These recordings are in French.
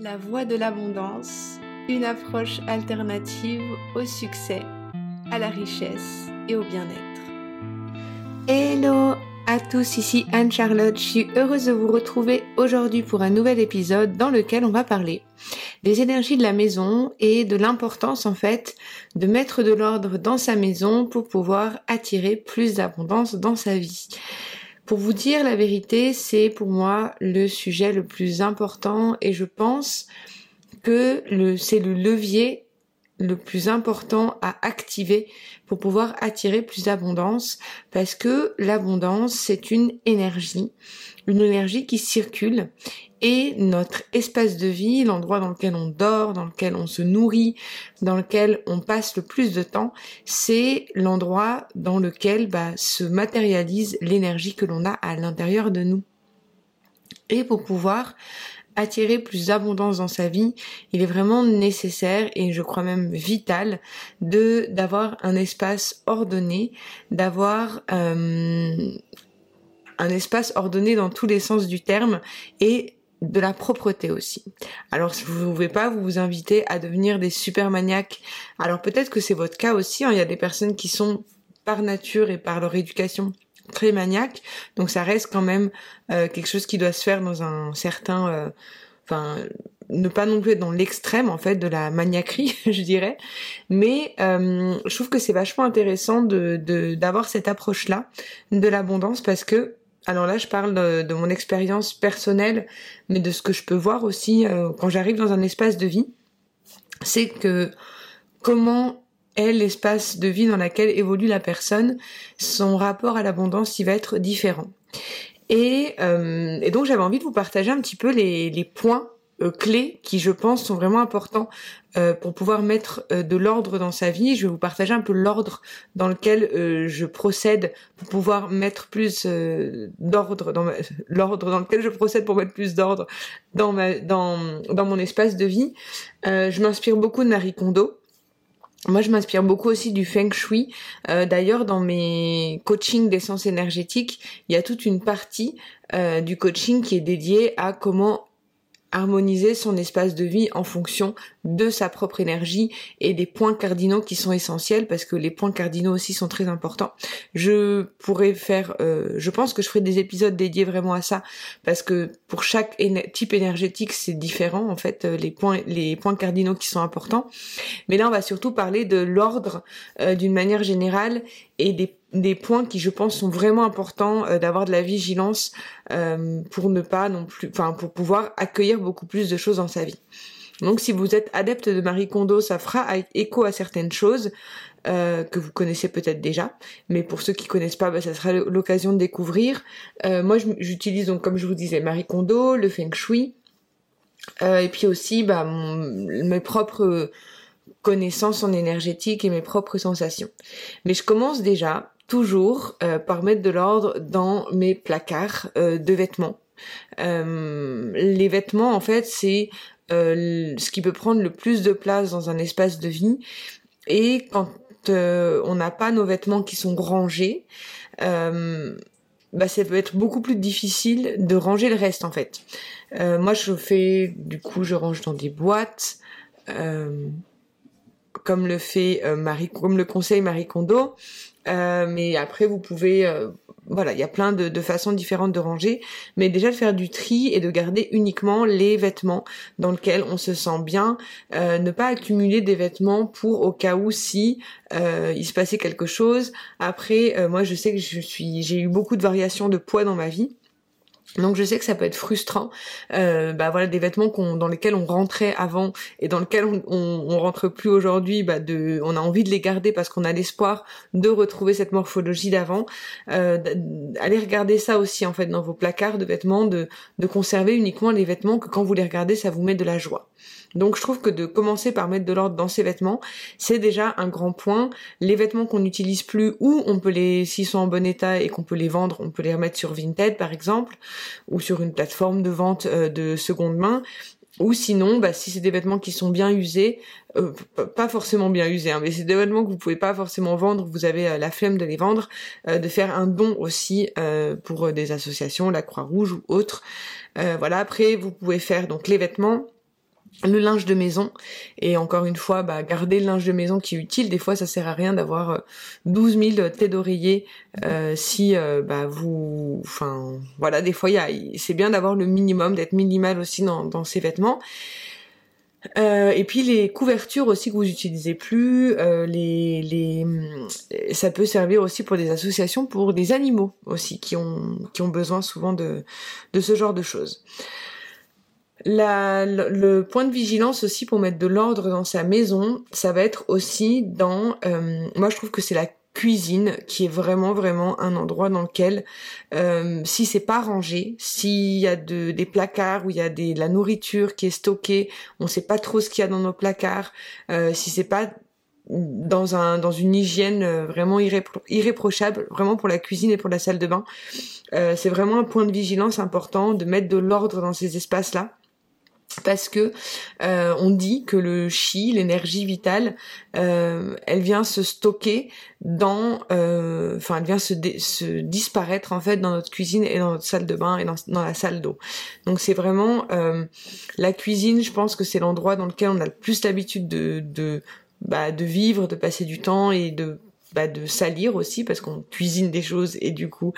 La voie de l'abondance, une approche alternative au succès, à la richesse et au bien-être. Hello à tous, ici Anne-Charlotte. Je suis heureuse de vous retrouver aujourd'hui pour un nouvel épisode dans lequel on va parler des énergies de la maison et de l'importance en fait de mettre de l'ordre dans sa maison pour pouvoir attirer plus d'abondance dans sa vie. Pour vous dire la vérité, c'est pour moi le sujet le plus important et je pense que c'est le levier le plus important à activer pour pouvoir attirer plus d'abondance parce que l'abondance c'est une énergie, une énergie qui circule et notre espace de vie, l'endroit dans lequel on dort, dans lequel on se nourrit, dans lequel on passe le plus de temps, c'est l'endroit dans lequel bah, se matérialise l'énergie que l'on a à l'intérieur de nous. Et pour pouvoir attirer plus d'abondance dans sa vie, il est vraiment nécessaire et je crois même vital de d'avoir un espace ordonné, d'avoir euh, un espace ordonné dans tous les sens du terme et de la propreté aussi. Alors vous ne pouvez pas vous inviter à devenir des super maniaques. Alors peut-être que c'est votre cas aussi. Hein. Il y a des personnes qui sont par nature et par leur éducation très maniaques. Donc ça reste quand même euh, quelque chose qui doit se faire dans un certain... Euh, enfin, ne pas non plus être dans l'extrême en fait de la maniaquerie, je dirais. Mais euh, je trouve que c'est vachement intéressant de d'avoir cette approche là de l'abondance parce que alors là, je parle de, mon expérience personnelle, mais de ce que je peux voir aussi euh, quand j'arrive dans un espace de vie, c'est que comment est l'espace de vie dans lequel évolue la personne, son rapport à l'abondance, il va être différent. Et, euh, donc j'avais envie de vous partager un petit peu les, points euh, clés qui, je pense, sont vraiment importants euh, pour pouvoir mettre de l'ordre dans sa vie. Je vais vous partager un peu l'ordre dans lequel je procède pour pouvoir mettre plus d'ordre dans l'ordre dans lequel je procède pour mettre plus d'ordre dans ma dans dans mon espace de vie. je m'inspire beaucoup de Marie Kondo. Moi, je m'inspire beaucoup aussi du feng shui. D'ailleurs, dans mes coachings d'essence énergétique, il y a toute une partie du coaching qui est dédiée à comment harmoniser son espace de vie en fonction de sa propre énergie et des points cardinaux qui sont essentiels parce que les points cardinaux aussi sont très importants. Je pourrais faire, euh, je pense que je ferai des épisodes dédiés vraiment à ça parce que pour chaque type énergétique c'est différent en fait euh, les points les points cardinaux qui sont importants. Mais là on va surtout parler de l'ordre euh, d'une manière générale et des des points qui je pense sont vraiment importants d'avoir de la vigilance pour ne pas non plus enfin pour pouvoir accueillir beaucoup plus de choses dans sa vie. Donc si vous êtes adepte de Marie Kondo, ça fera écho à certaines choses euh, que vous connaissez peut-être déjà, mais pour ceux qui connaissent pas, bah, ça sera l'occasion de découvrir. Euh, moi, j'utilise donc, comme je vous disais, Marie Kondo, le Feng Shui, euh, et puis aussi bah, mes propres connaissances en énergétique et mes propres sensations. Mais je commence déjà toujours par mettre de l'ordre dans mes placards de vêtements. les vêtements, en fait, c'est euh, ce qui peut prendre le plus de place dans un espace de vie. Et quand euh, on n'a pas nos vêtements qui sont rangés, euh, bah, ça peut être beaucoup plus difficile de ranger le reste en fait. moi je fais, du coup je range dans des boîtes, comme le fait Marie, comme le conseil Marie Kondo. mais après vous pouvez voilà, il y a plein de, façons différentes de ranger, mais déjà de faire du tri et de garder uniquement les vêtements dans lesquels on se sent bien, euh, ne pas accumuler des vêtements pour au cas où si euh, il se passait quelque chose. Après, euh, moi je sais que je suis, j'ai eu beaucoup de variations de poids dans ma vie. Donc je sais que ça peut être frustrant, euh, bah voilà des vêtements dans lesquels on rentrait avant et dans lesquels on, on, rentre plus aujourd'hui, bah on a envie de les garder parce qu'on a l'espoir de retrouver cette morphologie d'avant. Euh, allez regarder ça aussi en fait dans vos placards de vêtements, de, de conserver uniquement les vêtements que quand vous les regardez ça vous met de la joie. Donc je trouve que de commencer par mettre de l'ordre dans ses vêtements, c'est déjà un grand point. Les vêtements qu'on n'utilise plus ou on peut les, s'ils sont en bon état et qu'on peut les vendre, on peut les remettre sur Vinted par exemple, ou sur une plateforme de vente euh, de seconde main. Ou sinon, bah, si c'est des vêtements qui sont bien usés, euh, pas forcément bien usés, hein, mais c'est des vêtements que vous pouvez pas forcément vendre, vous avez euh, la flemme de les vendre, de faire un don aussi pour des associations, la Croix-Rouge ou autres. voilà. Après, vous pouvez faire donc les vêtements, le linge de maison et encore une fois bah, garder le linge de maison qui est utile des fois ça sert à rien d'avoir 12 000 têtes d'oreiller euh, si euh, bah, vous enfin voilà des fois c'est bien d'avoir le minimum d'être minimal aussi dans, dans ses vêtements euh, et puis les couvertures aussi que vous utilisez plus, euh, les, les, ça peut servir aussi pour des associations, pour des animaux aussi qui ont qui ont besoin souvent de de ce genre de choses. Le, point de vigilance aussi pour mettre de l'ordre dans sa maison, ça va être aussi dans, euh, moi je trouve que c'est la cuisine qui est vraiment vraiment un endroit dans lequel euh, si c'est pas rangé, s'il y a de, des placards où il y a de la nourriture qui est stockée, on sait pas trop ce qu'il y a dans nos placards, euh, si c'est pas dans une hygiène euh, vraiment irréprochable, vraiment pour la cuisine et pour la salle de bain, euh, c'est vraiment un point de vigilance important de mettre de l'ordre dans ces espaces là parce que euh, on dit que le chi, l'énergie vitale, euh, elle vient se stocker dans, euh, enfin, elle vient se, se, disparaître en fait dans notre cuisine et dans notre salle de bain et dans, la salle d'eau. Donc c'est vraiment la cuisine. Je pense que c'est l'endroit dans lequel on a le plus l'habitude de, de bah, de vivre, de passer du temps et de bah, de salir aussi parce qu'on cuisine des choses et du coup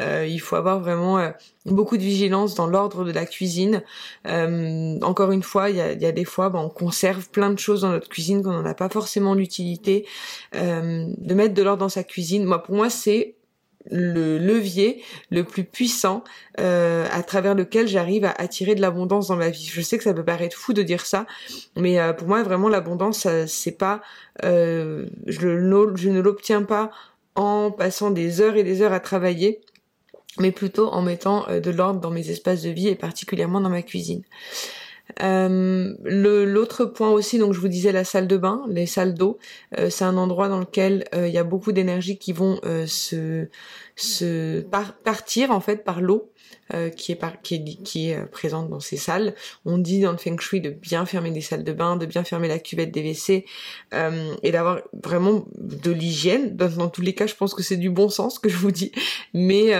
euh, il faut avoir vraiment euh, beaucoup de vigilance dans l'ordre de la cuisine. Euh, encore une fois, il y a, des fois bah, on conserve plein de choses dans notre cuisine qu'on n'en a pas forcément l'utilité. de mettre de l'ordre dans sa cuisine, moi pour moi c'est le levier le plus puissant euh, à travers lequel j'arrive à attirer de l'abondance dans ma vie. Je sais que ça peut paraître fou de dire ça, mais euh, pour moi vraiment l'abondance c'est pas euh, je ne l'obtiens pas en passant des heures et des heures à travailler, mais plutôt en mettant de l'ordre dans mes espaces de vie et particulièrement dans ma cuisine. Euh, l'autre point aussi, donc je vous disais la salle de bain, les salles d'eau, euh, c'est un endroit dans lequel euh, il y a beaucoup d'énergie qui vont se, se partir en fait par l'eau euh, qui est, par, euh, présente dans ces salles. On dit dans le feng shui de bien fermer les salles de bain, de bien fermer la cuvette des WC euh, et d'avoir vraiment de l'hygiène. Dans, tous les cas, je pense que c'est du bon sens que je vous dis. Mais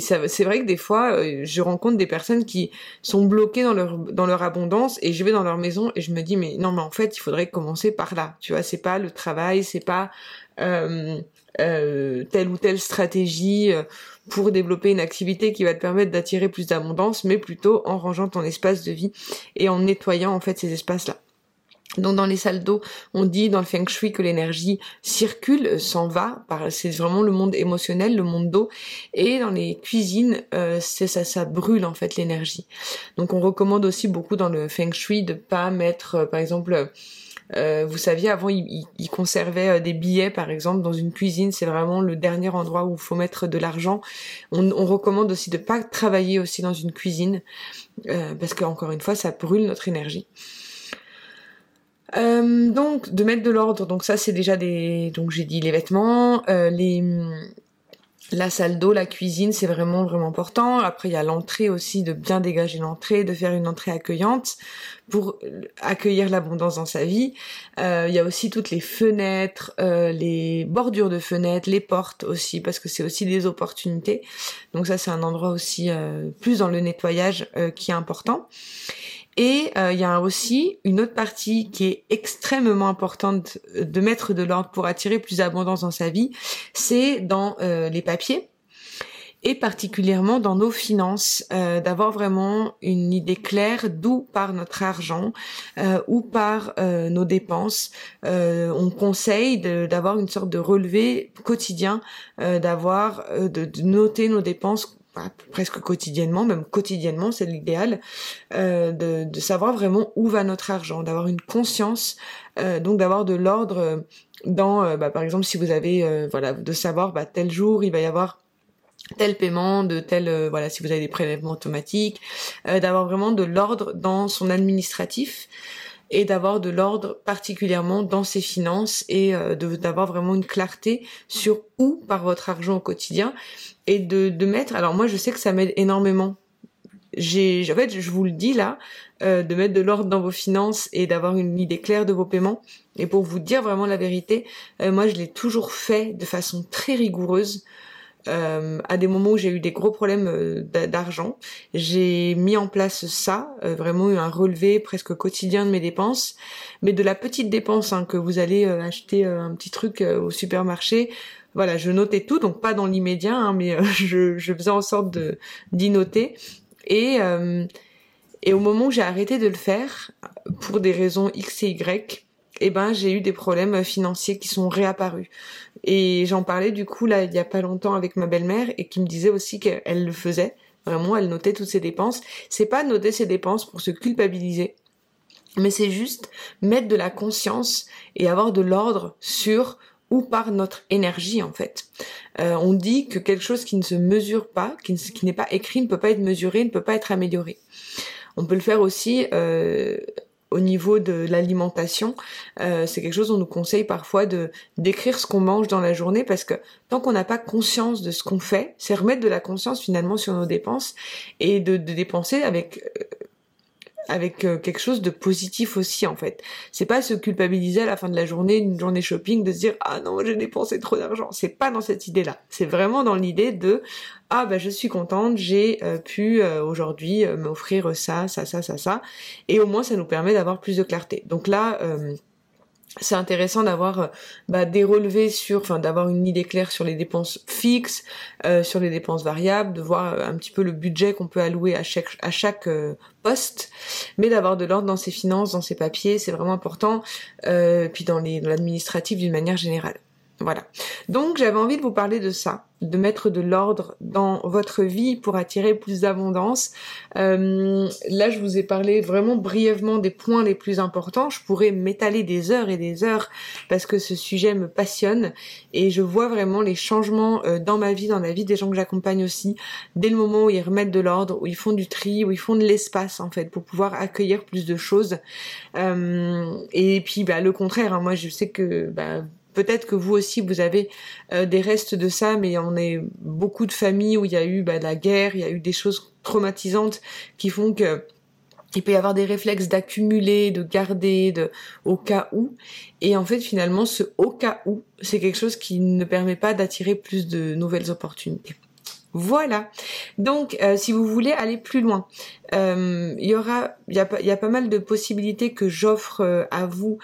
c'est vrai que des fois, je rencontre des personnes qui sont bloquées dans leur abondance et je vais dans leur maison et je me dis mais non mais en fait il faudrait commencer par là. Tu vois, c'est pas le travail, c'est pas euh, telle ou telle stratégie euh, pour développer une activité qui va te permettre d'attirer plus d'abondance, mais plutôt en rangeant ton espace de vie et en nettoyant en fait ces espaces-là. Donc dans les salles d'eau, on dit dans le feng shui que l'énergie circule, s'en va. C'est vraiment le monde émotionnel, le monde d'eau. Et dans les cuisines, euh, c'est ça, ça brûle en fait l'énergie. Donc on recommande aussi beaucoup dans le feng shui de pas mettre, par exemple, euh, vous saviez, avant, ils, conservaient euh, des billets, par exemple, dans une cuisine. C'est vraiment le dernier endroit où il faut mettre de l'argent. On, recommande aussi de pas travailler aussi dans une cuisine, euh, parce que encore une fois, ça brûle notre énergie. donc de mettre de l'ordre, donc ça c'est déjà des, donc j'ai dit les vêtements, les la salle d'eau, la cuisine, c'est vraiment vraiment important. Après, il y a l'entrée aussi, de bien dégager l'entrée, de faire une entrée accueillante pour accueillir l'abondance dans sa vie. Euh, il y a aussi toutes les fenêtres, euh, les bordures de fenêtres, les portes aussi, parce que c'est aussi des opportunités. Donc ça, c'est un endroit aussi euh, plus dans le nettoyage qui est important. Et euh, il y a aussi une autre partie qui est extrêmement importante de mettre de l'ordre pour attirer plus d'abondance dans sa vie, c'est dans euh, les papiers et particulièrement dans nos finances, euh, d'avoir vraiment une idée claire d'où part notre argent, euh, où part nos dépenses. on conseille d'avoir une sorte de relevé quotidien, d'avoir de, de, noter nos dépenses presque quotidiennement, même quotidiennement, c'est l'idéal, euh, de, savoir vraiment où va notre argent, d'avoir une conscience, euh, donc d'avoir de l'ordre dans, euh, bah, par exemple, si vous avez, voilà, de savoir, bah, tel jour, il va y avoir tel paiement, de tel, voilà, si vous avez des prélèvements automatiques, d'avoir vraiment de l'ordre dans son administratif et d'avoir de l'ordre particulièrement dans ses finances et euh, d'avoir vraiment une clarté sur où part votre argent au quotidien et de, de mettre alors moi je sais que ça m'aide énormément. J'ai en fait je vous le dis là euh, de mettre de l'ordre dans vos finances et d'avoir une idée claire de vos paiements. Et pour vous dire vraiment la vérité euh, moi je l'ai toujours fait de façon très rigoureuse euh, à des moments où j'ai eu des gros problèmes euh, d'argent. J'ai mis en place ça, euh, vraiment eu un relevé presque quotidien de mes dépenses, mais de la petite dépense hein, que vous allez acheter un petit truc au supermarché. Voilà, je notais tout, donc pas dans l'immédiat, hein, mais je, je, faisais en sorte d'y noter. Et et au moment où j'ai arrêté de le faire, pour des raisons X et Y, eh ben j'ai eu des problèmes financiers qui sont réapparus. Et j'en parlais du coup là il y a pas longtemps avec ma belle-mère et qui me disait aussi qu'elle le faisait. Vraiment, elle notait toutes ses dépenses. C'est pas noter ses dépenses pour se culpabiliser, mais c'est juste mettre de la conscience et avoir de l'ordre sur ou par notre énergie en fait. Euh, on dit que quelque chose qui ne se mesure pas, qui, n'est pas écrit, ne peut pas être mesuré, ne peut pas être amélioré. On peut le faire aussi euh, au niveau de l'alimentation, euh, c'est quelque chose on nous conseille parfois de d'écrire ce qu'on mange dans la journée parce que tant qu'on n'a pas conscience de ce qu'on fait, c'est remettre de la conscience finalement sur nos dépenses et de, dépenser avec euh, avec euh, quelque chose de positif aussi en fait. C'est pas se culpabiliser à la fin de la journée, une journée shopping, de se dire ah non j'ai dépensé trop d'argent. C'est pas dans cette idée-là. C'est vraiment dans l'idée de ah bah je suis contente, j'ai euh, pu euh, aujourd'hui m'offrir ça, ça, ça, ça, ça, et au moins ça nous permet d'avoir plus de clarté. Donc là c'est intéressant d'avoir euh, bah, des relevés sur, enfin d'avoir une idée claire sur les dépenses fixes, euh, sur les dépenses variables, de voir euh, un petit peu le budget qu'on peut allouer à chaque à chaque poste, mais d'avoir de l'ordre dans ses finances, dans ses papiers, c'est vraiment important, puis dans l'administratif d'une manière générale. Voilà. Donc j'avais envie de vous parler de ça, de mettre de l'ordre dans votre vie pour attirer plus d'abondance. Euh, là, je vous ai parlé vraiment brièvement des points les plus importants. Je pourrais m'étaler des heures et des heures parce que ce sujet me passionne et je vois vraiment les changements euh, dans ma vie, dans la vie des gens que j'accompagne aussi, dès le moment où ils remettent de l'ordre, où ils font du tri, où ils font de l'espace en fait pour pouvoir accueillir plus de choses. Euh, et puis bah, le contraire, hein, moi je sais que bah, Peut-être que vous aussi vous avez euh, des restes de ça, mais on est beaucoup de familles où il y a eu bah, la guerre, il y a eu des choses traumatisantes qui font que il peut y avoir des réflexes d'accumuler, de garder, de au cas où. Et en fait, finalement, ce au cas où, c'est quelque chose qui ne permet pas d'attirer plus de nouvelles opportunités. Voilà. Donc, euh, si vous voulez aller plus loin, euh, il y aura, il y a, pas mal de possibilités que j'offre euh, à vous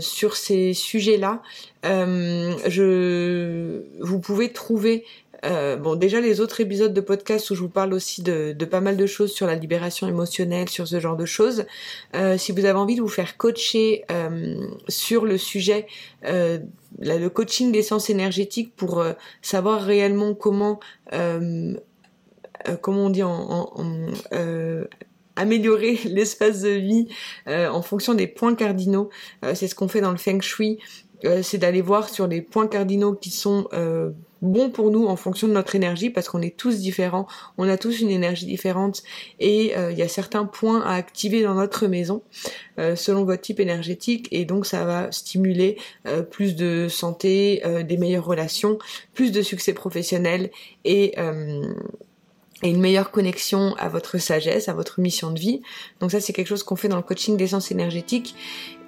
sur ces sujets-là. je, vous pouvez trouver euh, bon, déjà les autres épisodes de podcast où je vous parle aussi de, pas mal de choses sur la libération émotionnelle, sur ce genre de choses. Euh, si vous avez envie de vous faire coacher euh, sur le sujet, le coaching des sciences énergétiques pour savoir réellement comment, comment on dit en, améliorer l'espace de vie en fonction des points cardinaux. c'est ce qu'on fait dans le Feng Shui. c'est d'aller voir sur les points cardinaux qui sont bon pour nous en fonction de notre énergie parce qu'on est tous différents, on a tous une énergie différente et euh, il y a certains points à activer dans notre maison euh, selon votre type énergétique et donc ça va stimuler euh, plus de santé, des meilleures relations, plus de succès professionnel et et une meilleure connexion à votre sagesse, à votre mission de vie. Donc ça c'est quelque chose qu'on fait dans le coaching d'essence énergétique.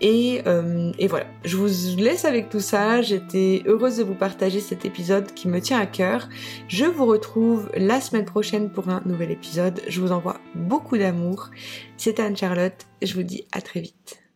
Et, euh, et voilà, je vous laisse avec tout ça. J'étais heureuse de vous partager cet épisode qui me tient à cœur. Je vous retrouve la semaine prochaine pour un nouvel épisode. Je vous envoie beaucoup d'amour. C'était Anne-Charlotte. Je vous dis à très vite.